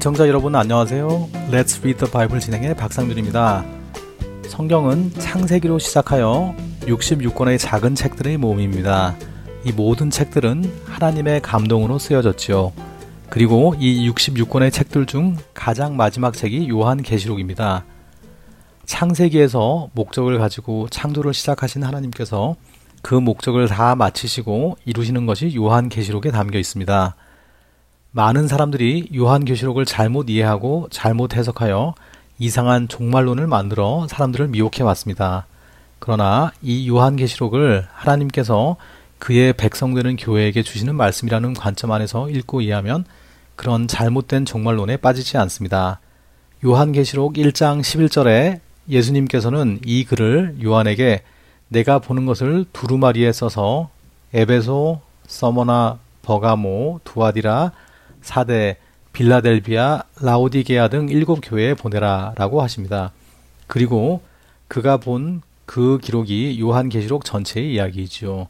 애청자 여러분 안녕하세요. Let's Read the Bible 진행의 박상준입니다. 성경은 창세기로 시작하여 66권의 작은 책들의 모음입니다. 이 모든 책들은 하나님의 감동으로 쓰여졌지요. 그리고 이 66권의 책들 중 가장 마지막 책이 요한계시록입니다. 창세기에서 목적을 가지고 창조를 시작하신 하나님께서 그 목적을 다 마치시고 이루시는 것이 요한계시록에 담겨 있습니다. 많은 사람들이 요한계시록을 잘못 이해하고 잘못 해석하여 이상한 종말론을 만들어 사람들을 미혹해 왔습니다. 그러나 이 요한계시록을 하나님께서 그의 백성되는 교회에게 주시는 말씀이라는 관점 안에서 읽고 이해하면 그런 잘못된 종말론에 빠지지 않습니다. 요한계시록 1장 11절에 예수님께서는 이 글을 요한에게 내가 보는 것을 두루마리에 써서 에베소, 서머나, 버가모, 두아디라, 사대, 빌라델비아, 라오디게아 등 일곱 교회에 보내라 라고 하십니다. 그리고 그가 본 그 기록이 요한계시록 전체의 이야기이지요.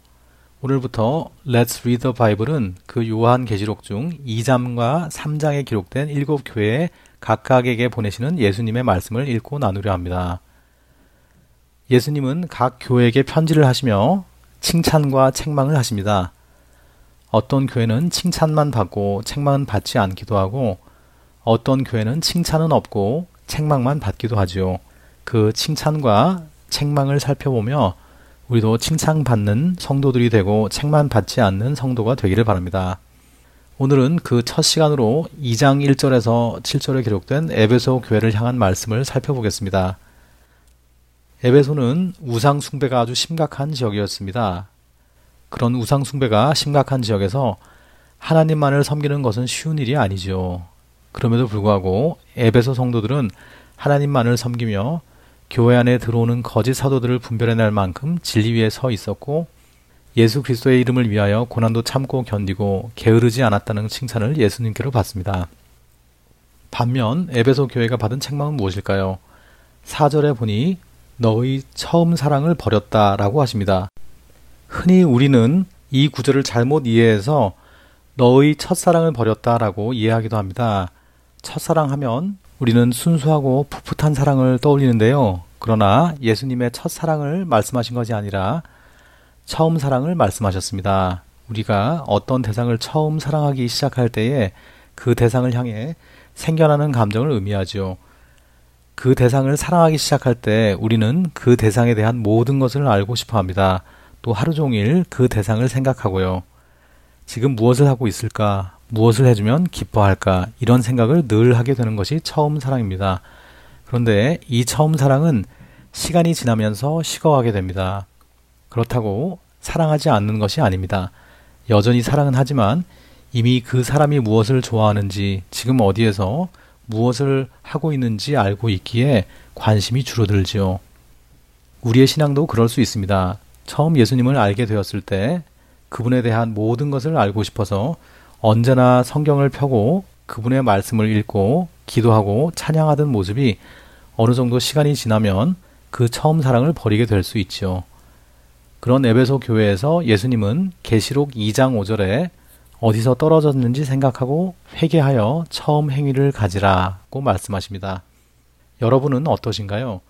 오늘부터 Let's Read the Bible은 그 요한계시록 중 2장과 3장에 기록된 일곱 교회에 각각에게 보내시는 예수님의 말씀을 읽고 나누려 합니다. 예수님은 각 교회에게 편지를 하시며 칭찬과 책망을 하십니다. 어떤 교회는 칭찬만 받고 책망은 받지 않기도 하고 어떤 교회는 칭찬은 없고 책망만 받기도 하지요. 그 칭찬과 책망을 살펴보며 우리도 칭찬받는 성도들이 되고 책만 받지 않는 성도가 되기를 바랍니다. 오늘은 그 첫 시간으로 2장 1절에서 7절에 기록된 에베소 교회를 향한 말씀을 살펴보겠습니다. 에베소는 우상 숭배가 아주 심각한 지역이었습니다. 그런 우상 숭배가 심각한 지역에서 하나님만을 섬기는 것은 쉬운 일이 아니죠. 그럼에도 불구하고 에베소 성도들은 하나님만을 섬기며 교회 안에 들어오는 거짓 사도들을 분별해낼 만큼 진리 위에 서 있었고 예수 그리스도의 이름을 위하여 고난도 참고 견디고 게으르지 않았다는 칭찬을 예수님께로 받습니다. 반면 에베소 교회가 받은 책망은 무엇일까요? 4절에 보니 너의 처음 사랑을 버렸다라고 하십니다. 흔히 우리는 이 구절을 잘못 이해해서 너의 첫사랑을 버렸다라고 이해하기도 합니다. 첫사랑 하면 우리는 순수하고 풋풋한 사랑을 떠올리는데요. 그러나 예수님의 첫사랑을 말씀하신 것이 아니라 처음 사랑을 말씀하셨습니다. 우리가 어떤 대상을 처음 사랑하기 시작할 때에 그 대상을 향해 생겨나는 감정을 의미하지요. 그 대상을 사랑하기 시작할 때 우리는 그 대상에 대한 모든 것을 알고 싶어 합니다. 또 하루 종일 그 대상을 생각하고요. 지금 무엇을 하고 있을까? 무엇을 해주면 기뻐할까? 이런 생각을 늘 하게 되는 것이 처음 사랑입니다. 그런데 이 처음 사랑은 시간이 지나면서 식어가게 됩니다. 그렇다고 사랑하지 않는 것이 아닙니다. 여전히 사랑은 하지만 이미 그 사람이 무엇을 좋아하는지, 지금 어디에서 무엇을 하고 있는지 알고 있기에 관심이 줄어들지요. 우리의 신앙도 그럴 수 있습니다. 처음 예수님을 알게 되었을 때 그분에 대한 모든 것을 알고 싶어서 언제나 성경을 펴고 그분의 말씀을 읽고 기도하고 찬양하던 모습이 어느 정도 시간이 지나면 그 처음 사랑을 버리게 될 수 있지요. 그런 에베소 교회에서 예수님은 계시록 2장 5절에 어디서 떨어졌는지 생각하고 회개하여 처음 행위를 가지라고 말씀하십니다. 여러분은 어떠신가요?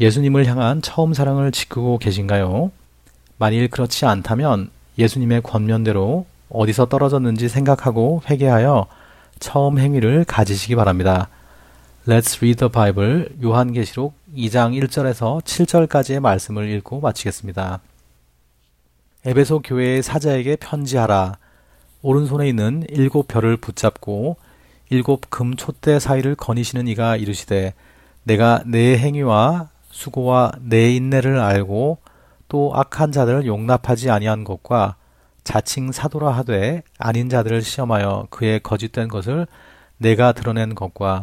예수님을 향한 처음 사랑을 지키고 계신가요? 만일 그렇지 않다면 예수님의 권면대로 어디서 떨어졌는지 생각하고 회개하여 처음 행위를 가지시기 바랍니다. Let's read the Bible 요한계시록 2장 1절에서 7절까지의 말씀을 읽고 마치겠습니다. 에베소 교회의 사자에게 편지하라. 오른손에 있는 일곱 별을 붙잡고 일곱 금 촛대 사이를 거니시는 이가 이르시되 내가 내 행위와 수고와 내 인내를 알고 또 악한 자들을 용납하지 아니한 것과 자칭 사도라 하되 아닌 자들을 시험하여 그의 거짓된 것을 내가 드러낸 것과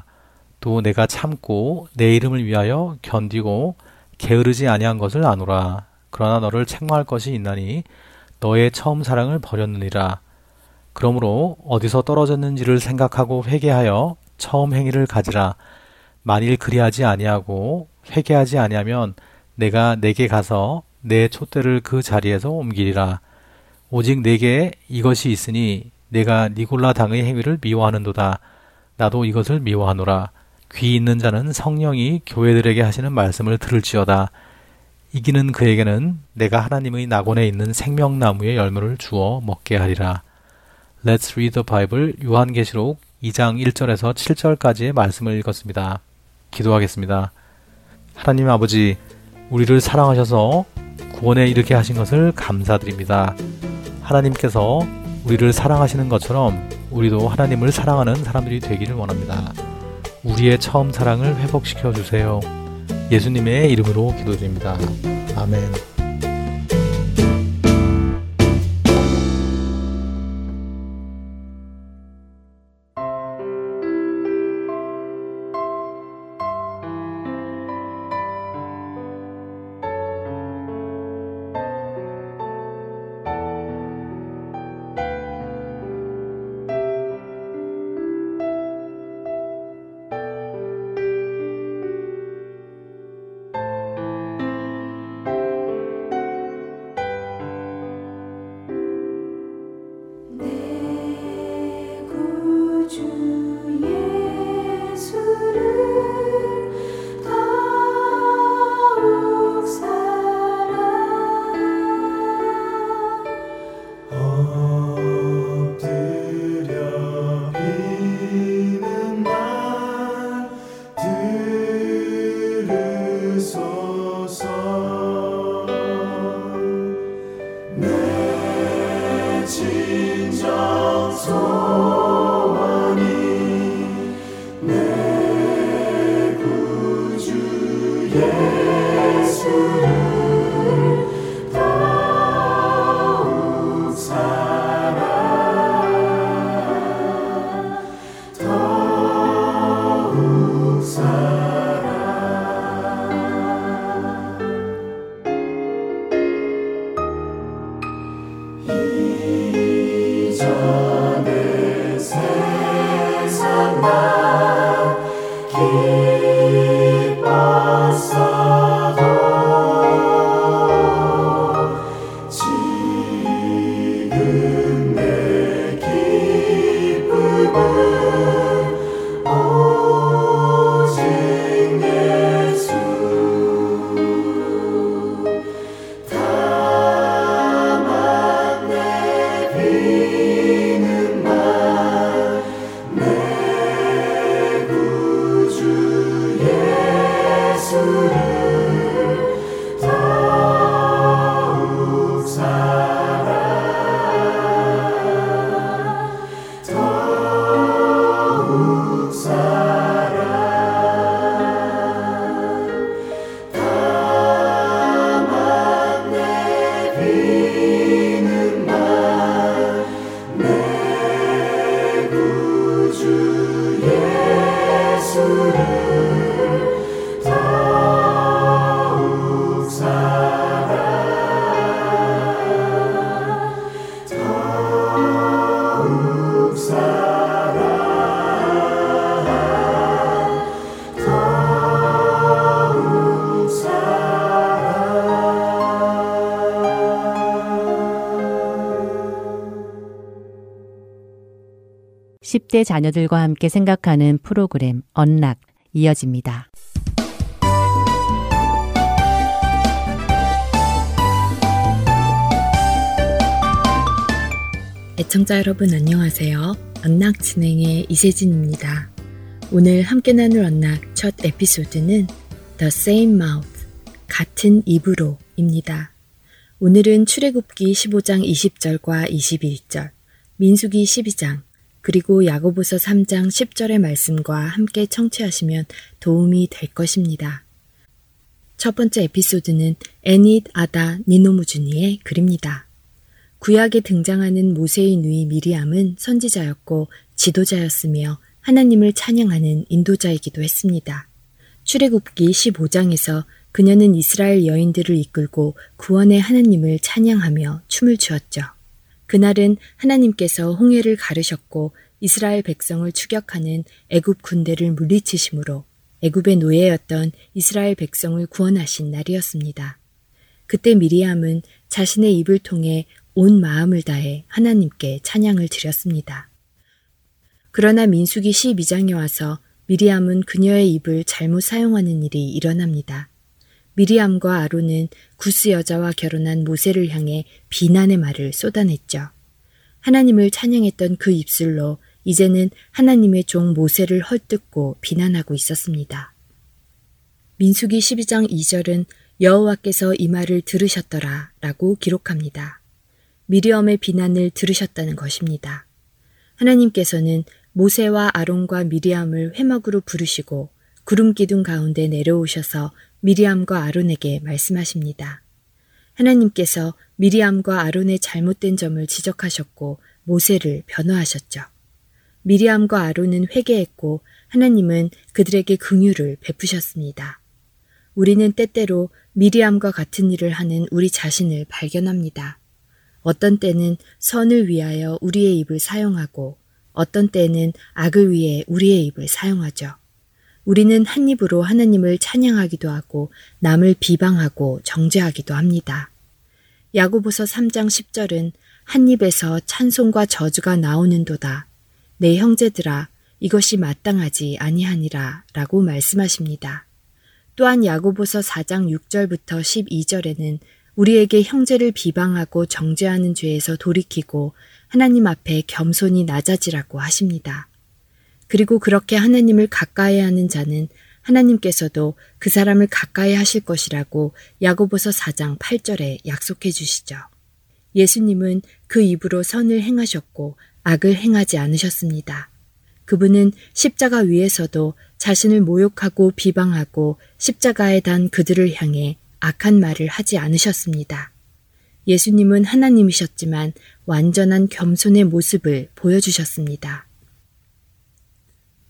또 내가 참고 내 이름을 위하여 견디고 게으르지 아니한 것을 아노라. 그러나 너를 책망할 것이 있나니 너의 처음 사랑을 버렸느니라. 그러므로 어디서 떨어졌는지를 생각하고 회개하여 처음 행위를 가지라. 만일 그리하지 아니하고 회개하지 아니하면 내가 내게 가서 내 촛대를 그 자리에서 옮기리라. 오직 내게 이것이 있으니 내가 니골라 당의 행위를 미워하는도다. 나도 이것을 미워하노라. 귀 있는 자는 성령이 교회들에게 하시는 말씀을 들을지어다. 이기는 그에게는 내가 하나님의 낙원에 있는 생명나무의 열매를 주어 먹게 하리라. Let's read the Bible 요한계시록 2장 1절에서 7절까지의 말씀을 읽었습니다. 기도하겠습니다. 하나님 아버지, 우리를 사랑하셔서 구원에 이르게 하신 것을 감사드립니다. 하나님께서 우리를 사랑하시는 것처럼 우리도 하나님을 사랑하는 사람들이 되기를 원합니다. 우리의 처음 사랑을 회복시켜 주세요. 예수님의 이름으로 기도드립니다. 아멘. 10대 자녀들과 함께 생각하는 프로그램 언락 이어집니다. 애청자 여러분 안녕하세요. 언락 진행의 이세진입니다. 오늘 함께 나눌 언락 첫 에피소드는 The Same Mouth, 같은 입으로입니다. 오늘은 출애굽기 15장 20절과 21절, 민수기 12장, 그리고 야고보서 3장 10절의 말씀과 함께 청취하시면 도움이 될 것입니다. 첫 번째 에피소드는 애닛 아다 니노무주니의 글입니다. 구약에 등장하는 모세의 누이 미리암은 선지자였고 지도자였으며 하나님을 찬양하는 인도자이기도 했습니다. 출애굽기 15장에서 그녀는 이스라엘 여인들을 이끌고 구원의 하나님을 찬양하며 춤을 추었죠. 그날은 하나님께서 홍해를 가르셨고 이스라엘 백성을 추격하는 애굽 군대를 물리치심으로 애굽의 노예였던 이스라엘 백성을 구원하신 날이었습니다. 그때 미리암은 자신의 입을 통해 온 마음을 다해 하나님께 찬양을 드렸습니다. 그러나 민수기 12장에 와서 미리암은 그녀의 입을 잘못 사용하는 일이 일어납니다. 미리암과 아론은 구스 여자와 결혼한 모세를 향해 비난의 말을 쏟아냈죠. 하나님을 찬양했던 그 입술로 이제는 하나님의 종 모세를 헐뜯고 비난하고 있었습니다. 민수기 12장 2절은 여호와께서 이 말을 들으셨더라 라고 기록합니다. 미리엄의 비난을 들으셨다는 것입니다. 하나님께서는 모세와 아론과 미리암을 회막으로 부르시고 구름 기둥 가운데 내려오셔서 미리암과 아론에게 말씀하십니다. 하나님께서 미리암과 아론의 잘못된 점을 지적하셨고 모세를 변호하셨죠. 미리암과 아론은 회개했고 하나님은 그들에게 긍휼을 베푸셨습니다. 우리는 때때로 미리암과 같은 일을 하는 우리 자신을 발견합니다. 어떤 때는 선을 위하여 우리의 입을 사용하고 어떤 때는 악을 위해 우리의 입을 사용하죠. 우리는 한 입으로 하나님을 찬양하기도 하고 남을 비방하고 정죄하기도 합니다. 야고보서 3장 10절은 한 입에서 찬송과 저주가 나오는도다. 내 형제들아 이것이 마땅하지 아니하니라 라고 말씀하십니다. 또한 야고보서 4장 6절부터 12절에는 우리에게 형제를 비방하고 정죄하는 죄에서 돌이키고 하나님 앞에 겸손히 낮아지라고 하십니다. 그리고 그렇게 하나님을 가까이 하는 자는 하나님께서도 그 사람을 가까이 하실 것이라고 야고보서 4장 8절에 약속해 주시죠. 예수님은 그 입으로 선을 행하셨고 악을 행하지 않으셨습니다. 그분은 십자가 위에서도 자신을 모욕하고 비방하고 십자가에 단 그들을 향해 악한 말을 하지 않으셨습니다. 예수님은 하나님이셨지만 완전한 겸손의 모습을 보여주셨습니다.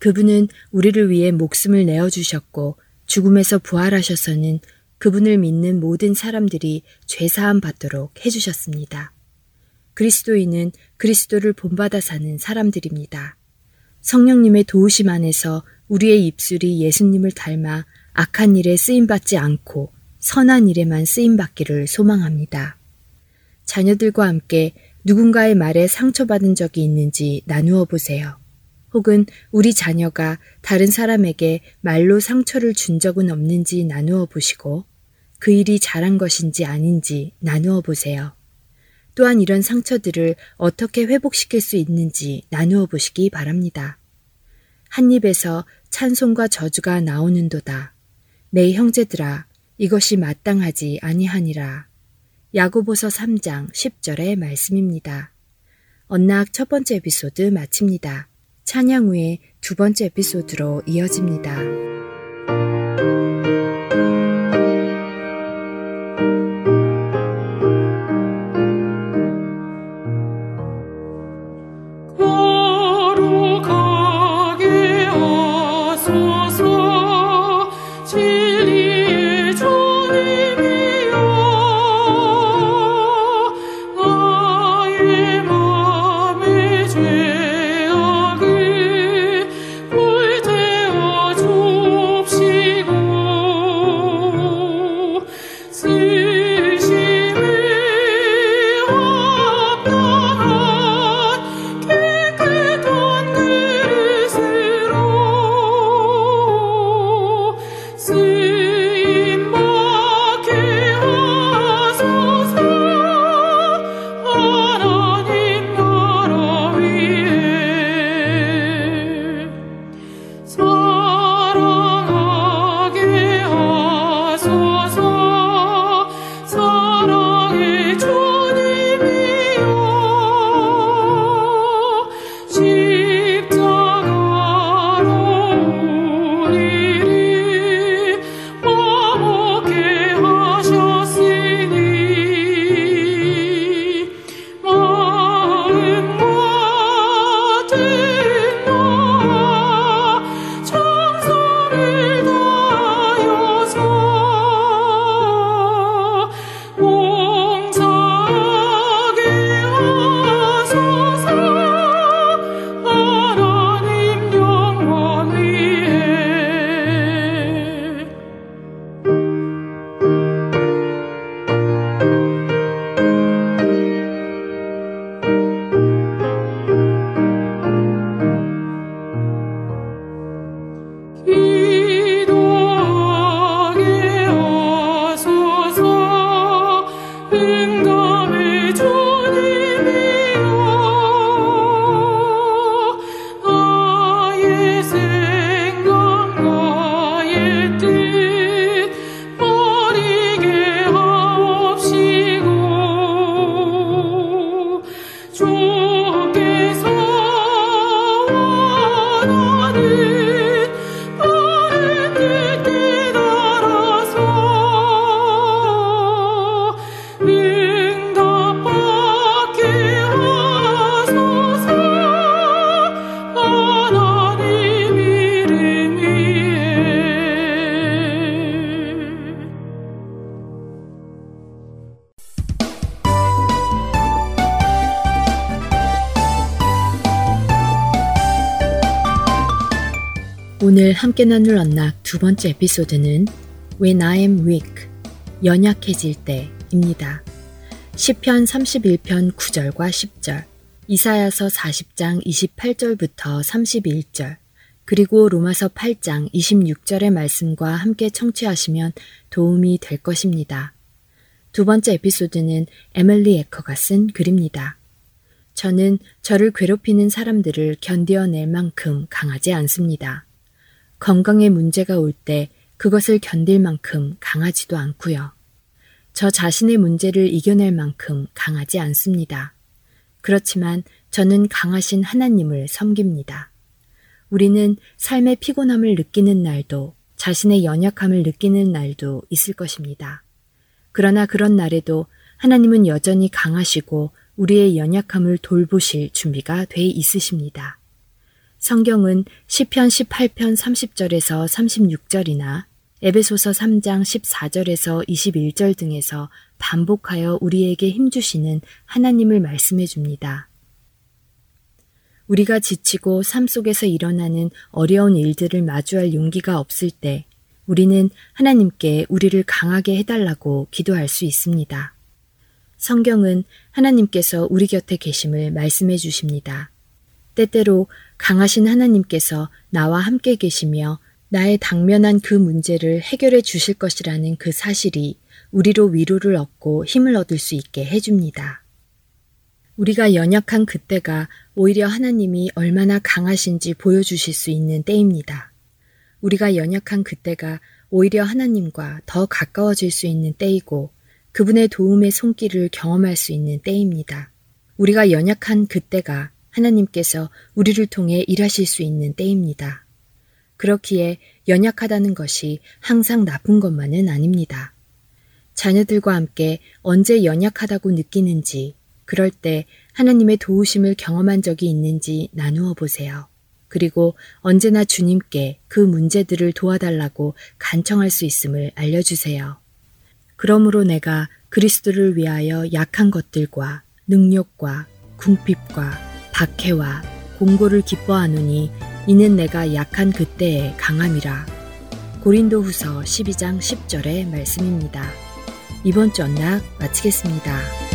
그분은 우리를 위해 목숨을 내어주셨고 죽음에서 부활하셔서는 그분을 믿는 모든 사람들이 죄사함 받도록 해주셨습니다. 그리스도인은 그리스도를 본받아 사는 사람들입니다. 성령님의 도우심 안에서 우리의 입술이 예수님을 닮아 악한 일에 쓰임받지 않고 선한 일에만 쓰임받기를 소망합니다. 자녀들과 함께 누군가의 말에 상처받은 적이 있는지 나누어 보세요. 혹은 우리 자녀가 다른 사람에게 말로 상처를 준 적은 없는지 나누어 보시고 그 일이 잘한 것인지 아닌지 나누어 보세요. 또한 이런 상처들을 어떻게 회복시킬 수 있는지 나누어 보시기 바랍니다. 한 입에서 찬송과 저주가 나오는도다. 내 형제들아, 이것이 마땅하지 아니하니라. 야고보서 3장 10절의 말씀입니다. 언락 첫 번째 에피소드 마칩니다. 찬양 후에 두 번째 에피소드로 이어집니다. see. 함께 나눌 언락 두 번째 에피소드는 When I am weak, 연약해질 때입니다. 10편 31편 9절과 10절, 이사야서 40장 28절부터 31절, 그리고 로마서 8장 26절의 말씀과 함께 청취하시면 도움이 될 것입니다. 두 번째 에피소드는 에밀리 에커가 쓴 글입니다. 저는 저를 괴롭히는 사람들을 견뎌낼 만큼 강하지 않습니다. 건강에 문제가 올 때 그것을 견딜 만큼 강하지도 않고요. 저 자신의 문제를 이겨낼 만큼 강하지 않습니다. 그렇지만 저는 강하신 하나님을 섬깁니다. 우리는 삶의 피곤함을 느끼는 날도 자신의 연약함을 느끼는 날도 있을 것입니다. 그러나 그런 날에도 하나님은 여전히 강하시고 우리의 연약함을 돌보실 준비가 돼 있으십니다. 성경은 시편 18편 30절에서 36절이나 에베소서 3장 14절에서 21절 등에서 반복하여 우리에게 힘주시는 하나님을 말씀해 줍니다. 우리가 지치고 삶 속에서 일어나는 어려운 일들을 마주할 용기가 없을 때 우리는 하나님께 우리를 강하게 해달라고 기도할 수 있습니다. 성경은 하나님께서 우리 곁에 계심을 말씀해 주십니다. 때때로 강하신 하나님께서 나와 함께 계시며 나의 당면한 그 문제를 해결해 주실 것이라는 그 사실이 우리로 위로를 얻고 힘을 얻을 수 있게 해줍니다. 우리가 연약한 그때가 오히려 하나님이 얼마나 강하신지 보여주실 수 있는 때입니다. 우리가 연약한 그때가 오히려 하나님과 더 가까워질 수 있는 때이고 그분의 도움의 손길을 경험할 수 있는 때입니다. 우리가 연약한 그때가 하나님께서 우리를 통해 일하실 수 있는 때입니다. 그렇기에 연약하다는 것이 항상 나쁜 것만은 아닙니다. 자녀들과 함께 언제 연약하다고 느끼는지, 그럴 때 하나님의 도우심을 경험한 적이 있는지 나누어 보세요. 그리고 언제나 주님께 그 문제들을 도와달라고 간청할 수 있음을 알려주세요. 그러므로 내가 그리스도를 위하여 약한 것들과 능력과 궁핍과 박해와 공고를 기뻐하노니 이는 내가 약한 그때의 강함이라. 고린도 후서 12장 10절의 말씀입니다. 이번 주 언락 마치겠습니다.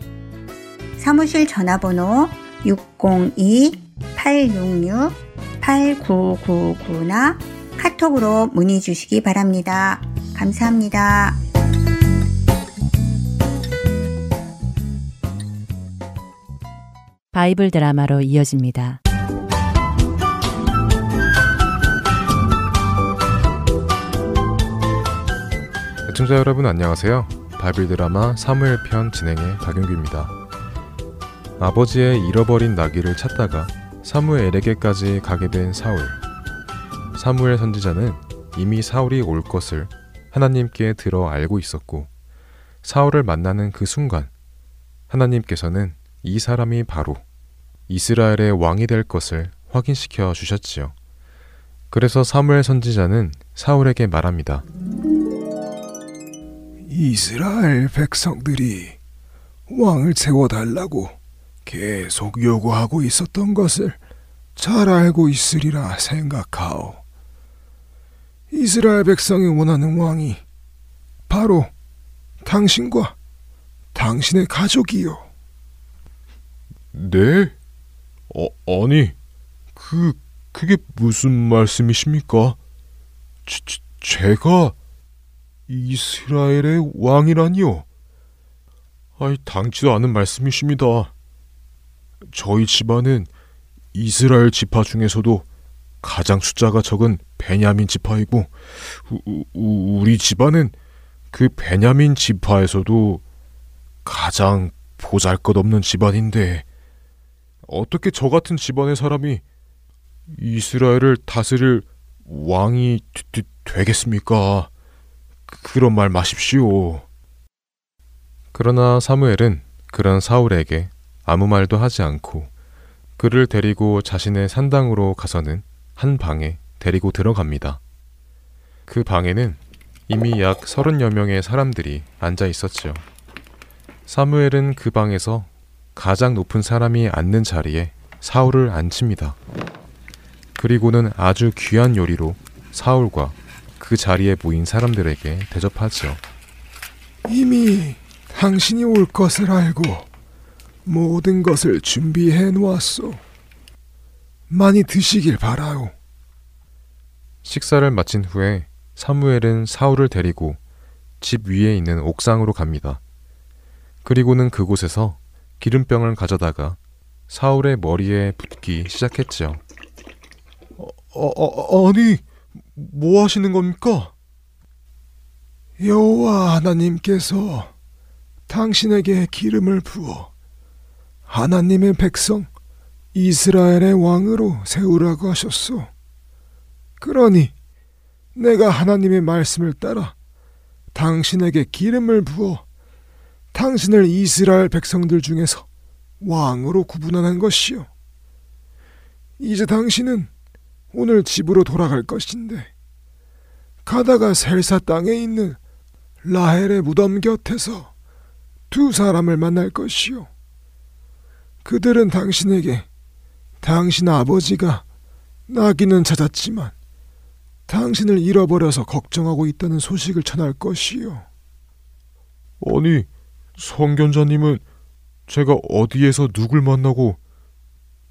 사무실 전화번호 602-866-8999나 카톡으로 문의 주시기 바랍니다. 감사합니다. 바이블 드라마로 이어집니다. 애청자 여러분 안녕하세요. 바이블 드라마 사무엘 편 진행의 박윤규입니다. 아버지의 잃어버린 나귀를 찾다가 사무엘에게까지 가게 된 사울. 사무엘 선지자는 이미 사울이 올 것을 하나님께 들어 알고 있었고 사울을 만나는 그 순간 하나님께서는 이 사람이 바로 이스라엘의 왕이 될 것을 확인시켜 주셨지요. 그래서 사무엘 선지자는 사울에게 말합니다. 이스라엘 백성들이 왕을 세워달라고 계속 요구하고 있었던 것을 잘 알고 있으리라 생각하오. 이스라엘 백성이 원하는 왕이 바로 당신과 당신의 가족이요. 네? 어, 아니, 그, 그게 무슨 말씀이십니까? 제, 제가 이스라엘의 왕이라니요? 아이, 당치도 않은 말씀이십니다. 저희 집안은 이스라엘 지파 중에서도 가장 숫자가 적은 베냐민 지파이고 우, 우, 우리 집안은 그 베냐민 지파에서도 가장 보잘것없는 집안인데 어떻게 저 같은 집안의 사람이 이스라엘을 다스릴 왕이 되, 되겠습니까? 그런 말 마십시오. 그러나 사무엘은 그런 사울에게 아무 말도 하지 않고 그를 데리고 자신의 산당으로 가서는 한 방에 데리고 들어갑니다. 그 방에는 이미 약 서른여 명의 사람들이 앉아 있었지요. 사무엘은 그 방에서 가장 높은 사람이 앉는 자리에 사울을 앉힙니다. 그리고는 아주 귀한 요리로 사울과 그 자리에 모인 사람들에게 대접하지요. 이미 당신이 올 것을 알고 모든 것을 준비해 놓았소. 많이 드시길 바라오. 식사를 마친 후에 사무엘은 사울을 데리고 집 위에 있는 옥상으로 갑니다. 그리고는 그곳에서 기름병을 가져다가 사울의 머리에 붓기 시작했지요. 어, 어, 어, 아니, 뭐 하시는 겁니까? 여호와 하나님께서 당신에게 기름을 부어 하나님의 백성 이스라엘의 왕으로 세우라고 하셨소. 그러니 내가 하나님의 말씀을 따라 당신에게 기름을 부어 당신을 이스라엘 백성들 중에서 왕으로 구분하는 것이요. 이제 당신은 오늘 집으로 돌아갈 것인데 가다가 셀사 땅에 있는 라헬의 무덤 곁에서 두 사람을 만날 것이요. 그들은 당신에게 당신 아버지가 나기는 찾았지만 당신을 잃어버려서 걱정하고 있다는 소식을 전할 것이요. 아니, 성견자님은 제가 어디에서 누굴 만나고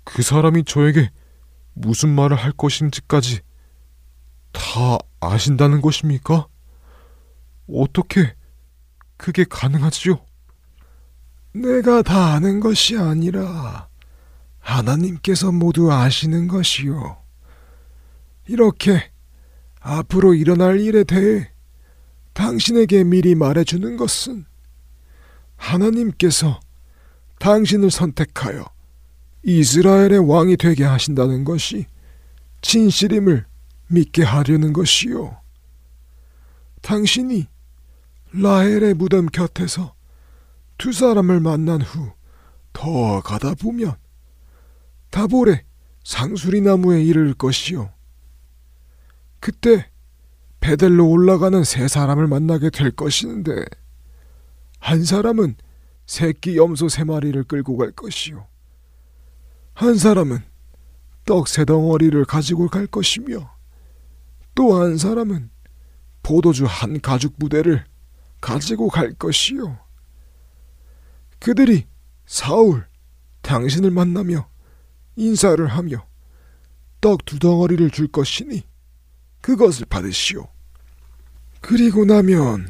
그 사람이 저에게 무슨 말을 할 것인지까지 다 아신다는 것입니까? 어떻게 그게 가능하지요? 내가 다 아는 것이 아니라 하나님께서 모두 아시는 것이요. 이렇게 앞으로 일어날 일에 대해 당신에게 미리 말해주는 것은 하나님께서 당신을 선택하여 이스라엘의 왕이 되게 하신다는 것이 진실임을 믿게 하려는 것이요. 당신이 라헬의 무덤 곁에서 두 사람을 만난 후 더 가다 보면 다볼에 상수리 나무에 이를 것이요. 그때 베델로 올라가는 세 사람을 만나게 될 것인데 한 사람은 새끼 염소 세 마리를 끌고 갈 것이요. 한 사람은 떡 세 덩어리를 가지고 갈 것이며 또 한 사람은 포도주 한 가죽 부대를 가지고 갈 것이요. 그들이 사울, 당신을 만나며 인사를 하며 떡 두 덩어리를 줄 것이니 그것을 받으시오. 그리고 나면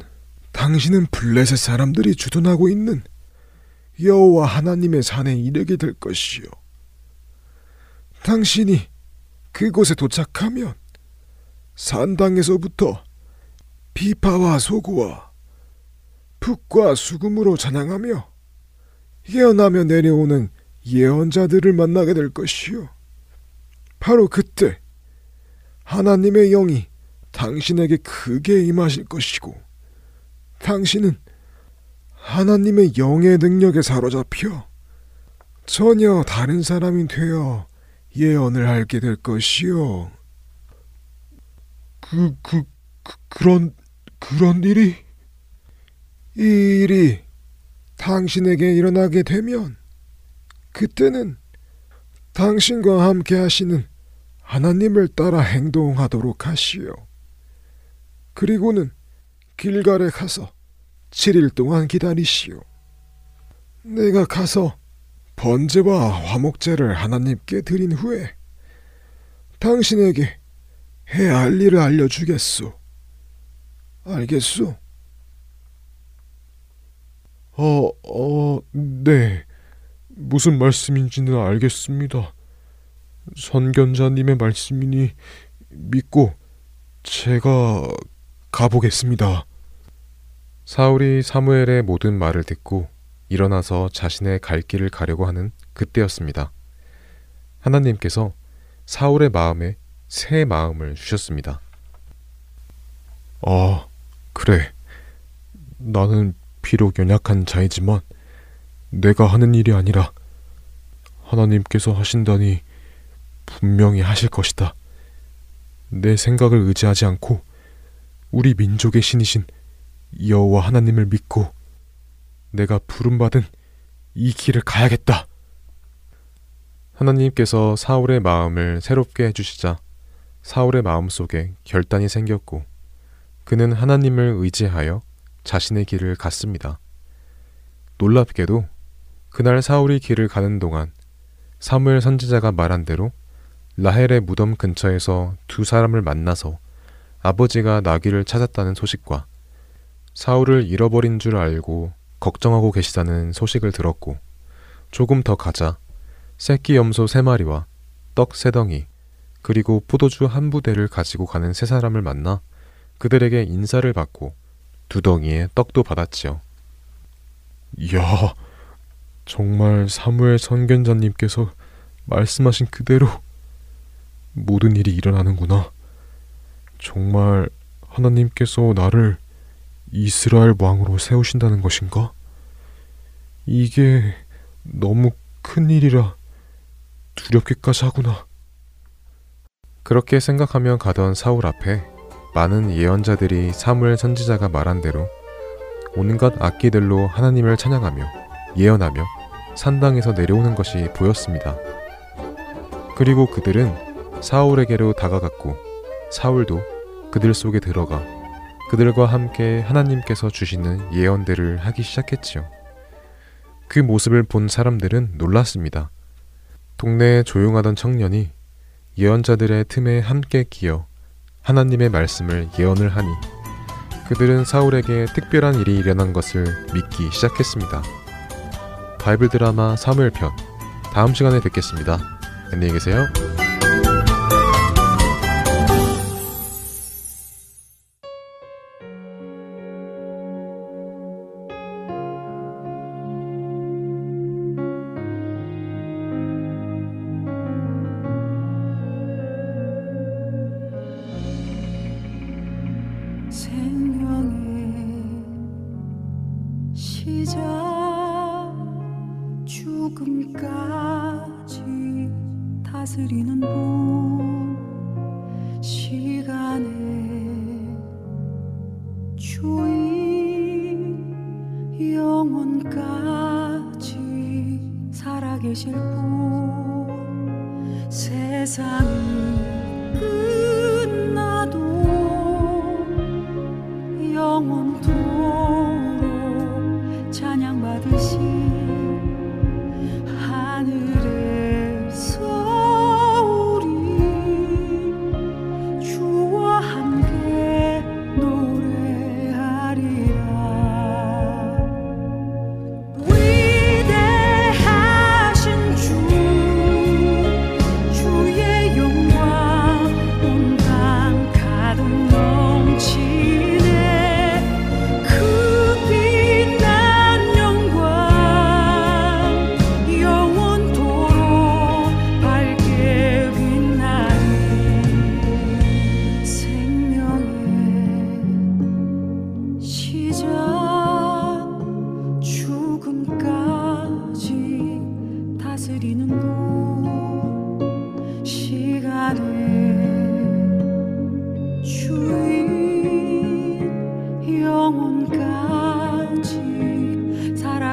당신은 블레셋 사람들이 주둔하고 있는 여호와 하나님의 산에 이르게 될 것이요. 당신이 그곳에 도착하면 산당에서부터 비파와 소구와 북과 수금으로 찬양하며 예언하며 내려오는 예언자들을 만나게 될 것이요. 바로 그때 하나님의 영이 당신에게 크게 임하실 것이고 당신은 하나님의 영의 능력에 사로잡혀 전혀 다른 사람이 되어 예언을 하게 될 것이요. 그, 그, 그, 그런, 그런 일이? 이 일이 당신에게 일어나게 되면 그때는 당신과 함께 하시는 하나님을 따라 행동하도록 하시오. 그리고는 길갈에 가서 7일 동안 기다리시오. 내가 가서 번제와 화목제를 하나님께 드린 후에 당신에게 해야 할 일을 알려주겠소. 알겠소? 어, 어, 네. 무슨 말씀인지는 알겠습니다. 선견자님의 말씀이니 믿고 제가 가보겠습니다. 사울이 사무엘의 모든 말을 듣고 일어나서 자신의 갈 길을 가려고 하는 그때였습니다. 하나님께서 사울의 마음에 새 마음을 주셨습니다. 아, 그래. 나는 비록 연약한 자이지만 내가 하는 일이 아니라 하나님께서 하신다니 분명히 하실 것이다. 내 생각을 의지하지 않고 우리 민족의 신이신 여호와 하나님을 믿고 내가 부름받은 이 길을 가야겠다. 하나님께서 사울의 마음을 새롭게 해주시자 사울의 마음 속에 결단이 생겼고 그는 하나님을 의지하여 자신의 길을 갔습니다. 놀랍게도 그날 사울이 길을 가는 동안 사무엘 선지자가 말한 대로 라헬의 무덤 근처에서 두 사람을 만나서 아버지가 나귀를 찾았다는 소식과 사울을 잃어버린 줄 알고 걱정하고 계시다는 소식을 들었고 조금 더 가자 새끼 염소 세 마리와 떡 세 덩이 그리고 포도주 한 부대를 가지고 가는 세 사람을 만나 그들에게 인사를 받고 두 덩이의 떡도 받았지요. 이야, 정말 사무엘 선견자님께서 말씀하신 그대로 모든 일이 일어나는구나. 정말 하나님께서 나를 이스라엘 왕으로 세우신다는 것인가? 이게 너무 큰 일이라 두렵기까지 하구나. 그렇게 생각하며 가던 사울 앞에 많은 예언자들이 사무엘 선지자가 말한 대로 온갖 악기들로 하나님을 찬양하며 예언하며 산당에서 내려오는 것이 보였습니다. 그리고 그들은 사울에게로 다가갔고 사울도 그들 속에 들어가 그들과 함께 하나님께서 주시는 예언들을 하기 시작했지요. 그 모습을 본 사람들은 놀랐습니다. 동네에 조용하던 청년이 예언자들의 틈에 함께 끼어 하나님의 말씀을 예언을 하니 그들은 사울에게 특별한 일이 일어난 것을 믿기 시작했습니다. 바이블 드라마 3일편 다음 시간에 뵙겠습니다. 안녕히 계세요. 조금까지 다스리는 분 시간에 주인 영혼까지 살아계실 분.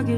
계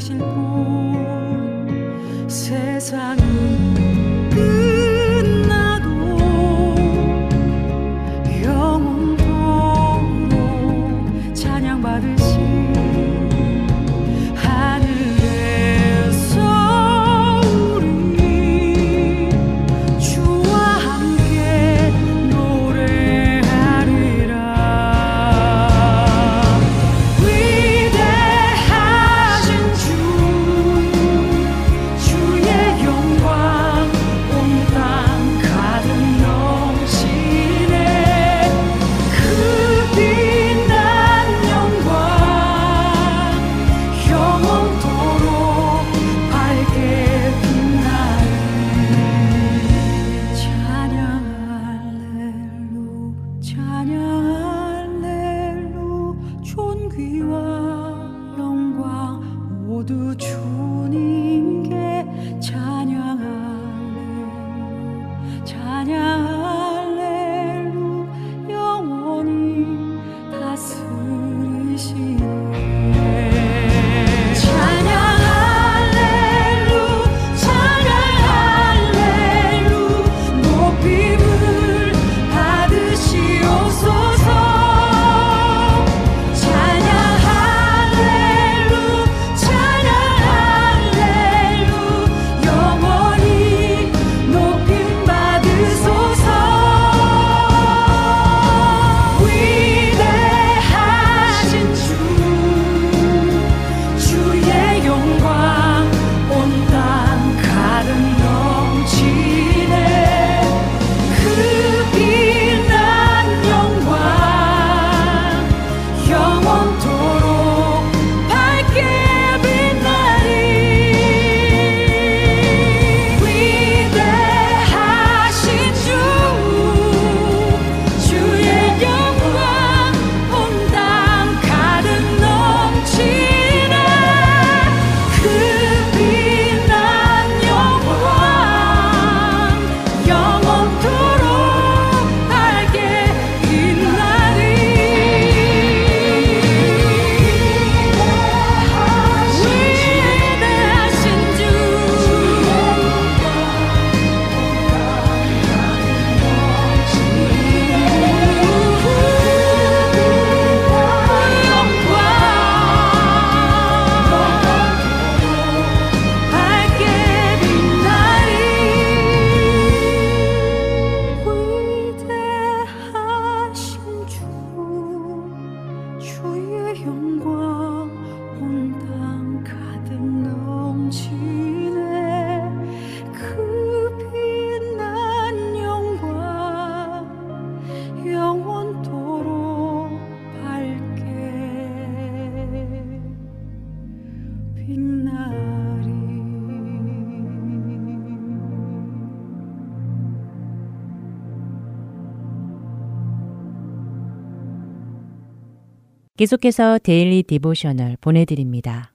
계속해서 Daily Devotional 보내드립니다.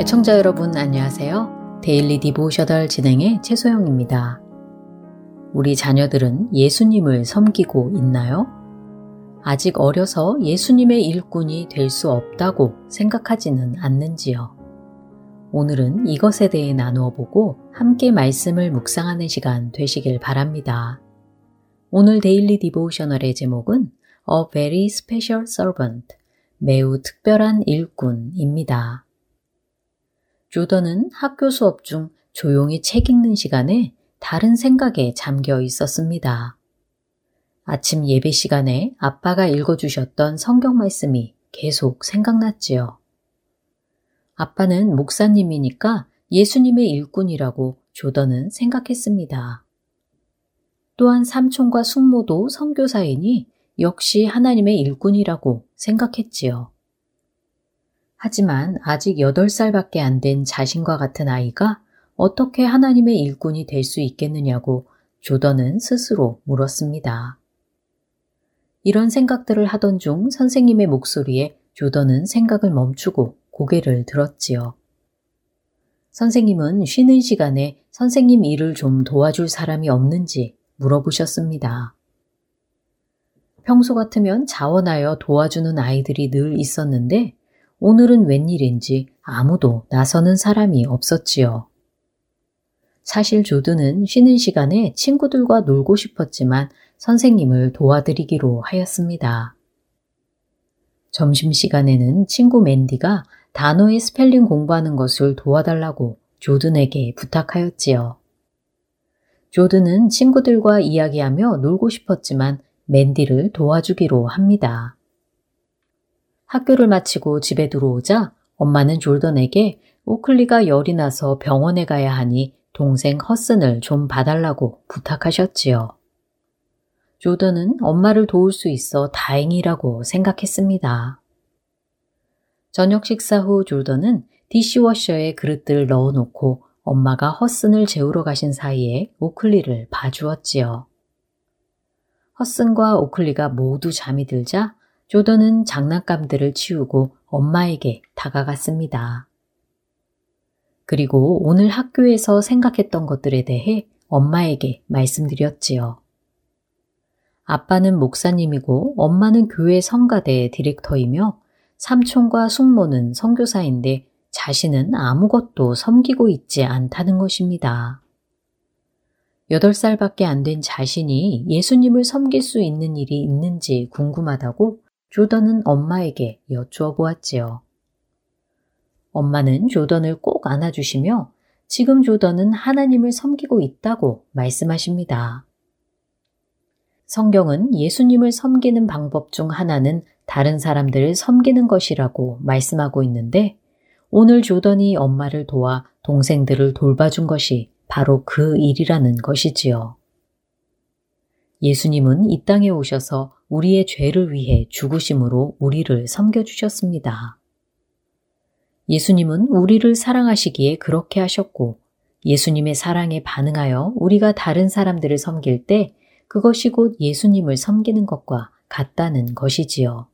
애청자 여러분 안녕하세요. Daily Devotional 진행의 최소영입니다. 우리 자녀들은 예수님을 섬기고 있나요? 아직 어려서 예수님의 일꾼이 될 수 없다고 생각하지는 않는지요. 오늘은 이것에 대해 나누어 보고 함께 말씀을 묵상하는 시간 되시길 바랍니다. 오늘 데일리 디보셔널의 제목은 A Very Special Servant, 매우 특별한 일꾼입니다. 조던은 학교 수업 중 조용히 책 읽는 시간에 다른 생각에 잠겨 있었습니다. 아침 예배 시간에 아빠가 읽어주셨던 성경 말씀이 계속 생각났지요. 아빠는 목사님이니까 예수님의 일꾼이라고 조던은 생각했습니다. 또한 삼촌과 숙모도 선교사이니 역시 하나님의 일꾼이라고 생각했지요. 하지만 아직 8살밖에 안 된 자신과 같은 아이가 어떻게 하나님의 일꾼이 될 수 있겠느냐고 조던은 스스로 물었습니다. 이런 생각들을 하던 중 선생님의 목소리에 조던은 생각을 멈추고 고개를 들었지요. 선생님은 쉬는 시간에 선생님 일을 좀 도와줄 사람이 없는지 물어보셨습니다. 평소 같으면 자원하여 도와주는 아이들이 늘 있었는데 오늘은 웬일인지 아무도 나서는 사람이 없었지요. 사실 조드는 쉬는 시간에 친구들과 놀고 싶었지만 선생님을 도와드리기로 하였습니다. 점심시간에는 친구 맨디가 단어의 스펠링 공부하는 것을 도와달라고 조든에게 부탁하였지요. 조드는 친구들과 이야기하며 놀고 싶었지만 맨디를 도와주기로 합니다. 학교를 마치고 집에 들어오자 엄마는 졸던에게 오클리가 열이 나서 병원에 가야 하니 동생 허슨을 좀 봐달라고 부탁하셨지요. 조던은 엄마를 도울 수 있어 다행이라고 생각했습니다. 저녁 식사 후 조던은 디시워셔에 그릇들을 넣어놓고 엄마가 허슨을 재우러 가신 사이에 오클리를 봐주었지요. 허슨과 오클리가 모두 잠이 들자 조던은 장난감들을 치우고 엄마에게 다가갔습니다. 그리고 오늘 학교에서 생각했던 것들에 대해 엄마에게 말씀드렸지요. 아빠는 목사님이고 엄마는 교회 성가대 디렉터이며 삼촌과 숙모는 선교사인데 자신은 아무것도 섬기고 있지 않다는 것입니다. 8살밖에 안 된 자신이 예수님을 섬길 수 있는 일이 있는지 궁금하다고 조던은 엄마에게 여쭈어 보았지요. 엄마는 조던을 꼭 안아주시며 지금 조던은 하나님을 섬기고 있다고 말씀하십니다. 성경은 예수님을 섬기는 방법 중 하나는 다른 사람들을 섬기는 것이라고 말씀하고 있는데 오늘 조던이 엄마를 도와 동생들을 돌봐준 것이 바로 그 일이라는 것이지요. 예수님은 이 땅에 오셔서 우리의 죄를 위해 죽으심으로 우리를 섬겨주셨습니다. 예수님은 우리를 사랑하시기에 그렇게 하셨고 예수님의 사랑에 반응하여 우리가 다른 사람들을 섬길 때 그것이 곧 예수님을 섬기는 것과 같다는 것이지요.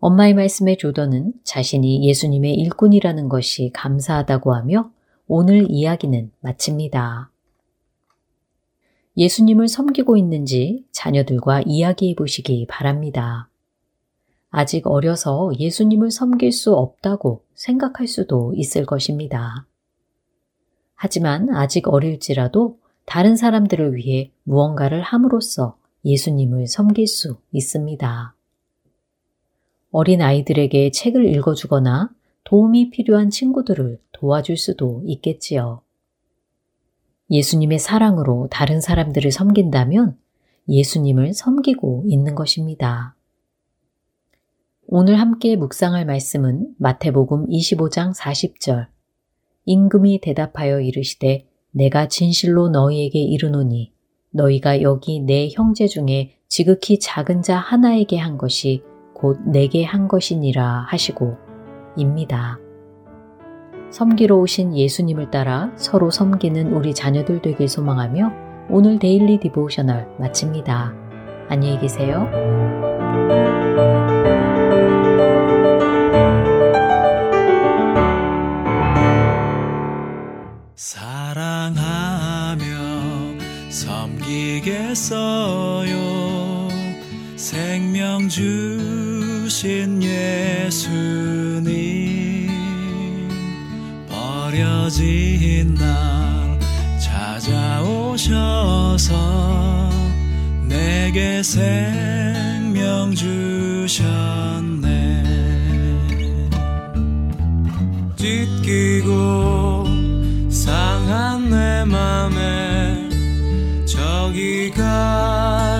엄마의 말씀에 조던은 자신이 예수님의 일꾼이라는 것이 감사하다고 하며 오늘 이야기는 마칩니다. 예수님을 섬기고 있는지 자녀들과 이야기해 보시기 바랍니다. 아직 어려서 예수님을 섬길 수 없다고 생각할 수도 있을 것입니다. 하지만 아직 어릴지라도 다른 사람들을 위해 무언가를 함으로써 예수님을 섬길 수 있습니다. 어린 아이들에게 책을 읽어주거나 도움이 필요한 친구들을 도와줄 수도 있겠지요. 예수님의 사랑으로 다른 사람들을 섬긴다면 예수님을 섬기고 있는 것입니다. 오늘 함께 묵상할 말씀은 마태복음 25장 40절. 임금이 대답하여 이르시되 내가 진실로 너희에게 이르노니 너희가 여기 내 형제 중에 지극히 작은 자 하나에게 한 것이 곧 내게 한 것이니라 하시고 입니다. 섬기러 오신 예수님을 따라 서로 섬기는 우리 자녀들 되길 소망하며 오늘 Daily Devotional 마칩니다. 안녕히 계세요. 사랑하며 섬기겠어요 생명 주 예수님 버려진 날 찾아오셔서 내게 생명 주셨네. 찢기고 상한 내 맘에 저기 갈